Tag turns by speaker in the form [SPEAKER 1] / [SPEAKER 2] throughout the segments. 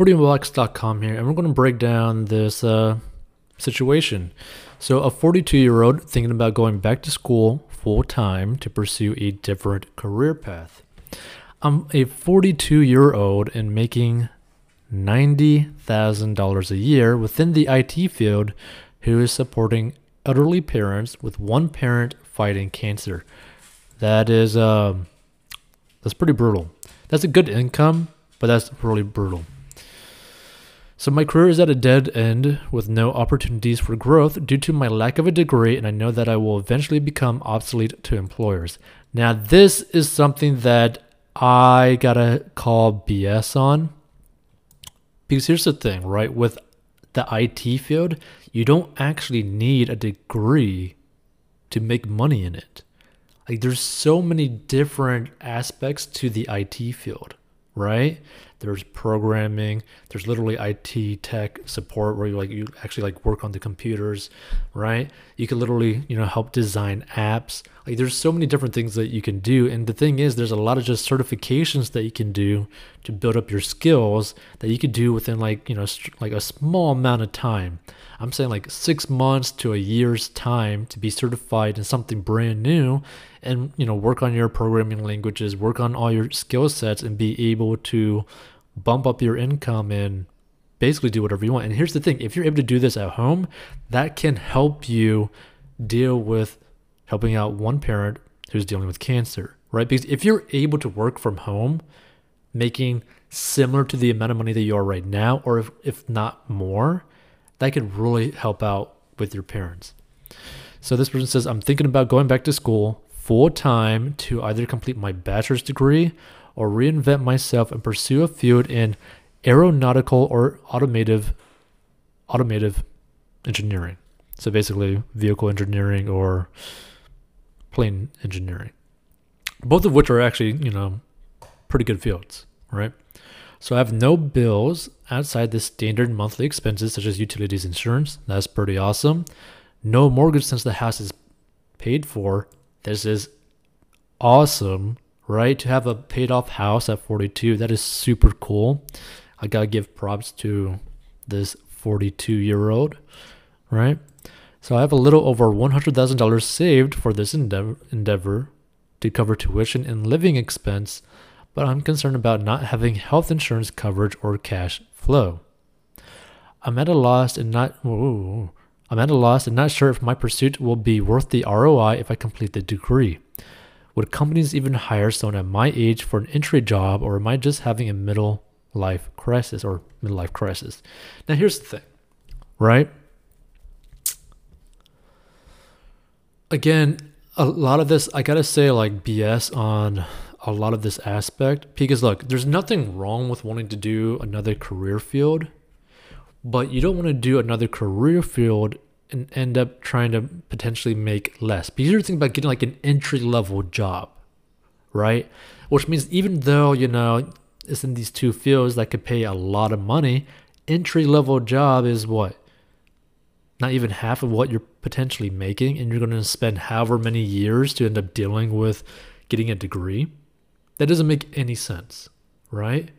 [SPEAKER 1] 40bucks.com here, and we're going to break down this uh, situation. So, a 42 year old thinking about going back to school full time to pursue a different career path. I'm a 42 year old and making $90,000 a year within the IT field who is supporting elderly parents with one parent fighting cancer. That is, um, that's pretty brutal. That's a good income, but that's really brutal. So my career is at a dead end with no opportunities for growth due to my lack of a degree, and I know that I will eventually become obsolete to employers. Now, this is something that I gotta call BS on. Because here's the thing, right? With the IT field, you don't actually need a degree to make money in it. Like, there's so many different aspects to the IT field, right? There's programming there's literally IT tech support where you like you actually like work on the computers right? You can literally you know help design apps. Like there's so many different things that you can do. And the thing is there's a lot of just certifications that you can do to build up your skills that you could do within like you know like a small amount of time. I'm saying like 6 months to a year's time to be certified in something brand new and you know work on your programming languages work on all your skill sets and be able to bump up your income and basically do whatever you want. And here's the thing if you're able to do this at home, that can help you deal with helping out one parent who's dealing with cancer, right? Because if you're able to work from home, making similar to the amount of money that you are right now, or if, if not more, that could really help out with your parents. So this person says, I'm thinking about going back to school full time to either complete my bachelor's degree or reinvent myself and pursue a field in aeronautical or automotive automotive engineering. So basically vehicle engineering or plane engineering. Both of which are actually, you know, pretty good fields, right? So I have no bills outside the standard monthly expenses such as utilities insurance. That's pretty awesome. No mortgage since the house is paid for. This is awesome right? To have a paid off house at 42, that is super cool. I gotta give props to this 42 year old, right? So I have a little over $100,000 saved for this endeavor, endeavor to cover tuition and living expense, but I'm concerned about not having health insurance coverage or cash flow. I'm at a loss and not ooh, I'm at a loss and not sure if my pursuit will be worth the ROI if I complete the degree. Would companies even hire someone at my age for an entry job, or am I just having a middle life crisis or midlife crisis? Now, here's the thing, right? Again, a lot of this, I gotta say, like BS on a lot of this aspect because look, there's nothing wrong with wanting to do another career field, but you don't want to do another career field and end up trying to potentially make less. But you're thinking about getting like an entry level job, right? Which means even though, you know, it's in these two fields that could pay a lot of money, entry level job is what? Not even half of what you're potentially making, and you're going to spend however many years to end up dealing with getting a degree. That doesn't make any sense, right?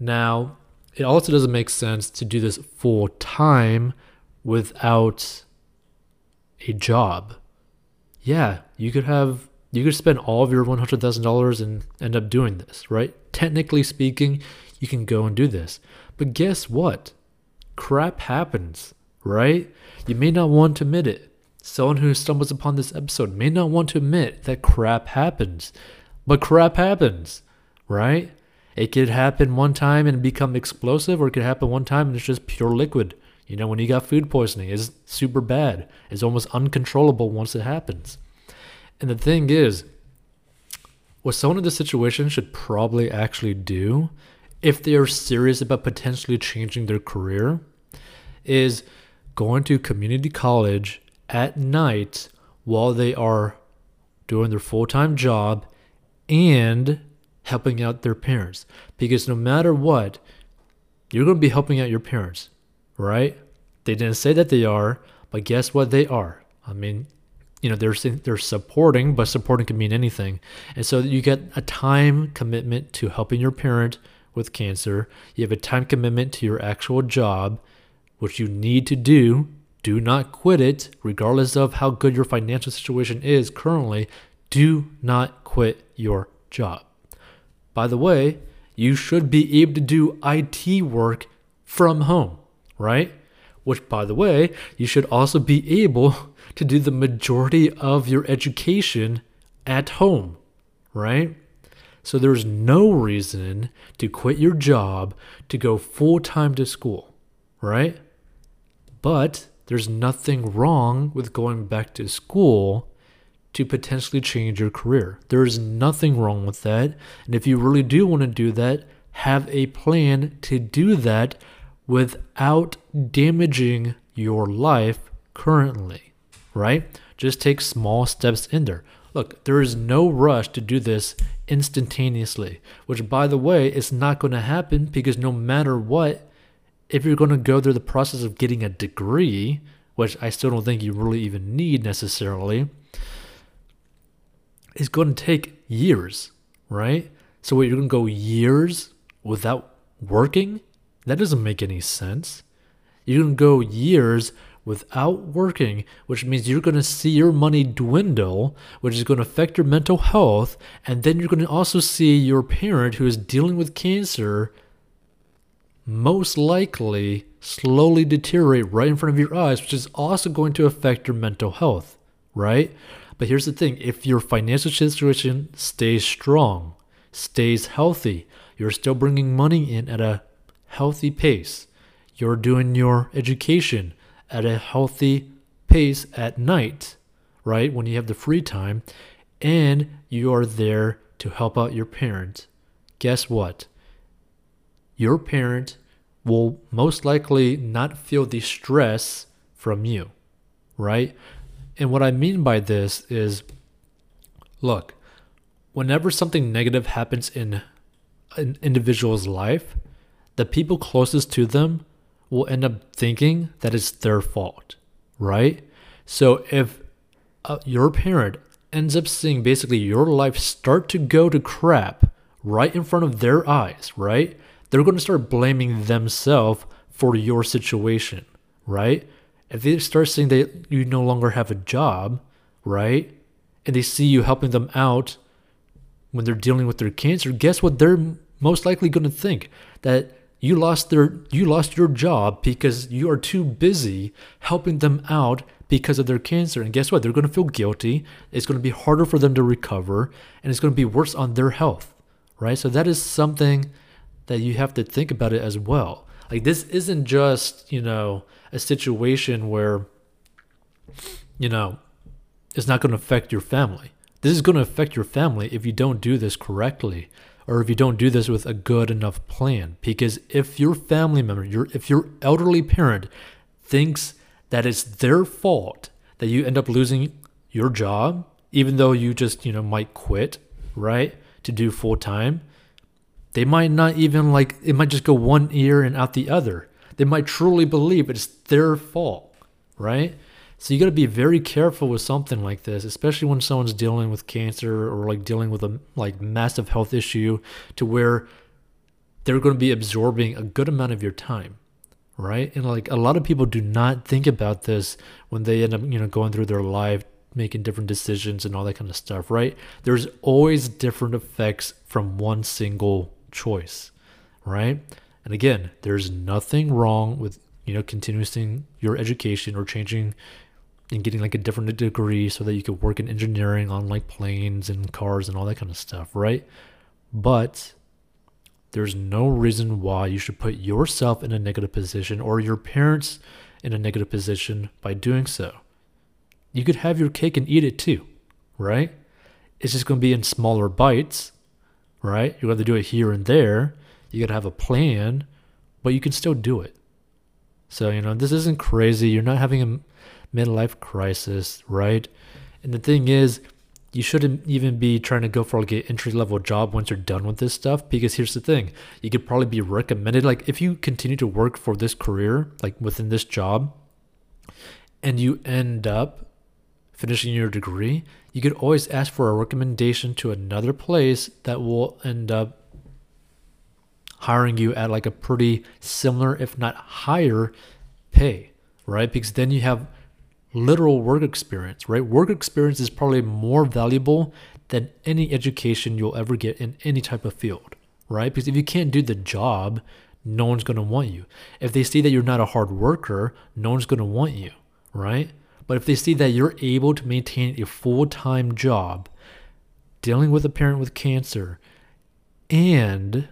[SPEAKER 1] Now, it also doesn't make sense to do this full time without a job, yeah, you could have you could spend all of your one hundred thousand dollars and end up doing this, right? Technically speaking, you can go and do this. But guess what? Crap happens, right? You may not want to admit it. Someone who stumbles upon this episode may not want to admit that crap happens. But crap happens, right? It could happen one time and become explosive, or it could happen one time and it's just pure liquid. You know, when you got food poisoning, it's super bad. It's almost uncontrollable once it happens. And the thing is, what someone in this situation should probably actually do, if they are serious about potentially changing their career, is going to community college at night while they are doing their full time job and helping out their parents. Because no matter what, you're going to be helping out your parents right? They didn't say that they are, but guess what? They are. I mean, you know, they're they're supporting, but supporting can mean anything. And so you get a time commitment to helping your parent with cancer. You have a time commitment to your actual job, which you need to do. Do not quit it, regardless of how good your financial situation is currently. Do not quit your job. By the way, you should be able to do IT work from home, right? Which, by the way, you should also be able to do the majority of your education at home, right? So there's no reason to quit your job to go full time to school, right? But there's nothing wrong with going back to school to potentially change your career. There's nothing wrong with that. And if you really do want to do that, have a plan to do that without damaging your life currently, right? Just take small steps in there. Look, there is no rush to do this instantaneously, which, by the way, is not going to happen because no matter what, if you're going to go through the process of getting a degree, which I still don't think you really even need necessarily, it's going to take years, right? So, wait, you're going to go years without working? That doesn't make any sense. You're going to go years without working, which means you're going to see your money dwindle, which is going to affect your mental health. And then you're going to also see your parent who is dealing with cancer most likely slowly deteriorate right in front of your eyes, which is also going to affect your mental health, right? But here's the thing if your financial situation stays strong, stays healthy, you're still bringing money in at a healthy pace, you're doing your education at a healthy pace at night, right? When you have the free time, and you are there to help out your parent. Guess what? Your parent will most likely not feel the stress from you, right? And what I mean by this is look, whenever something negative happens in an individual's life, the people closest to them will end up thinking that it's their fault, right? So if uh, your parent ends up seeing basically your life start to go to crap right in front of their eyes, right? They're going to start blaming themselves for your situation, right? If they start seeing that you no longer have a job, right? And they see you helping them out when they're dealing with their cancer, guess what they're most likely going to think? That you lost their you lost your job because you are too busy helping them out because of their cancer. And guess what? They're going to feel guilty. It's going to be harder for them to recover and it's going to be worse on their health, right? So that is something that you have to think about it as well. Like this isn't just, you know, a situation where you know, it's not going to affect your family. This is going to affect your family if you don't do this correctly or if you don't do this with a good enough plan. Because if your family member, your if your elderly parent thinks that it's their fault that you end up losing your job, even though you just, you know, might quit, right? To do full time, they might not even like it might just go one ear and out the other. They might truly believe it's their fault, right? So you got to be very careful with something like this, especially when someone's dealing with cancer or like dealing with a like massive health issue to where they're going to be absorbing a good amount of your time, right? And like a lot of people do not think about this when they end up, you know, going through their life making different decisions and all that kind of stuff, right? There's always different effects from one single choice, right? And again, there's nothing wrong with you know continuing your education or changing and getting like a different degree so that you could work in engineering on like planes and cars and all that kind of stuff, right? But there's no reason why you should put yourself in a negative position or your parents in a negative position by doing so. You could have your cake and eat it too, right? It's just going to be in smaller bites, right? You have to do it here and there. You got to have a plan, but you can still do it. So, you know, this isn't crazy. You're not having a midlife crisis, right? And the thing is, you shouldn't even be trying to go for like an entry level job once you're done with this stuff because here's the thing you could probably be recommended like if you continue to work for this career like within this job and you end up finishing your degree you could always ask for a recommendation to another place that will end up hiring you at like a pretty similar, if not higher, pay, right? Because then you have literal work experience, right? Work experience is probably more valuable than any education you'll ever get in any type of field, right? Because if you can't do the job, no one's going to want you. If they see that you're not a hard worker, no one's going to want you, right? But if they see that you're able to maintain a full time job, dealing with a parent with cancer, and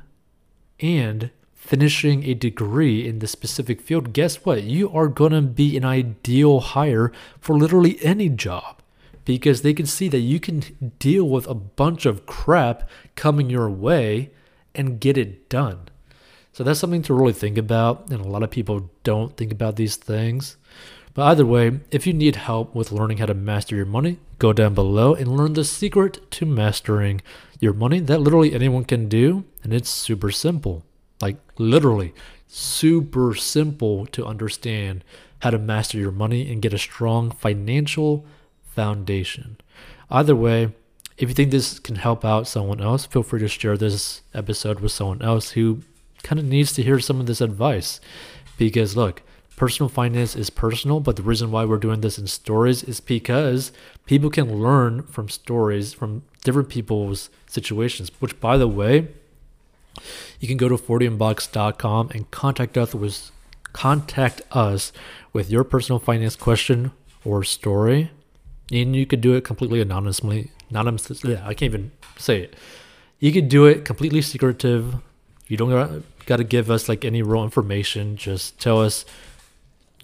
[SPEAKER 1] and finishing a degree in the specific field, guess what? You are going to be an ideal hire for literally any job because they can see that you can deal with a bunch of crap coming your way and get it done. So that's something to really think about, and a lot of people don't think about these things. But either way, if you need help with learning how to master your money, go down below and learn the secret to mastering your money that literally anyone can do, and it's super simple. Like, literally, super simple to understand how to master your money and get a strong financial foundation. Either way, if you think this can help out someone else, feel free to share this episode with someone else who kind of needs to hear some of this advice. Because look, personal finance is personal, but the reason why we're doing this in stories is because people can learn from stories from different people's situations, which by the way, you can go to 40inbox.com and contact us with contact us with your personal finance question or story. And you could do it completely anonymously. Anonymously, yeah, I can't even say it. You could do it completely secretive you don't got to give us like any real information. Just tell us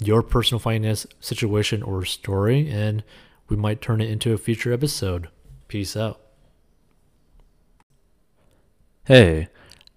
[SPEAKER 1] your personal finance situation or story, and we might turn it into a future episode. Peace out. Hey,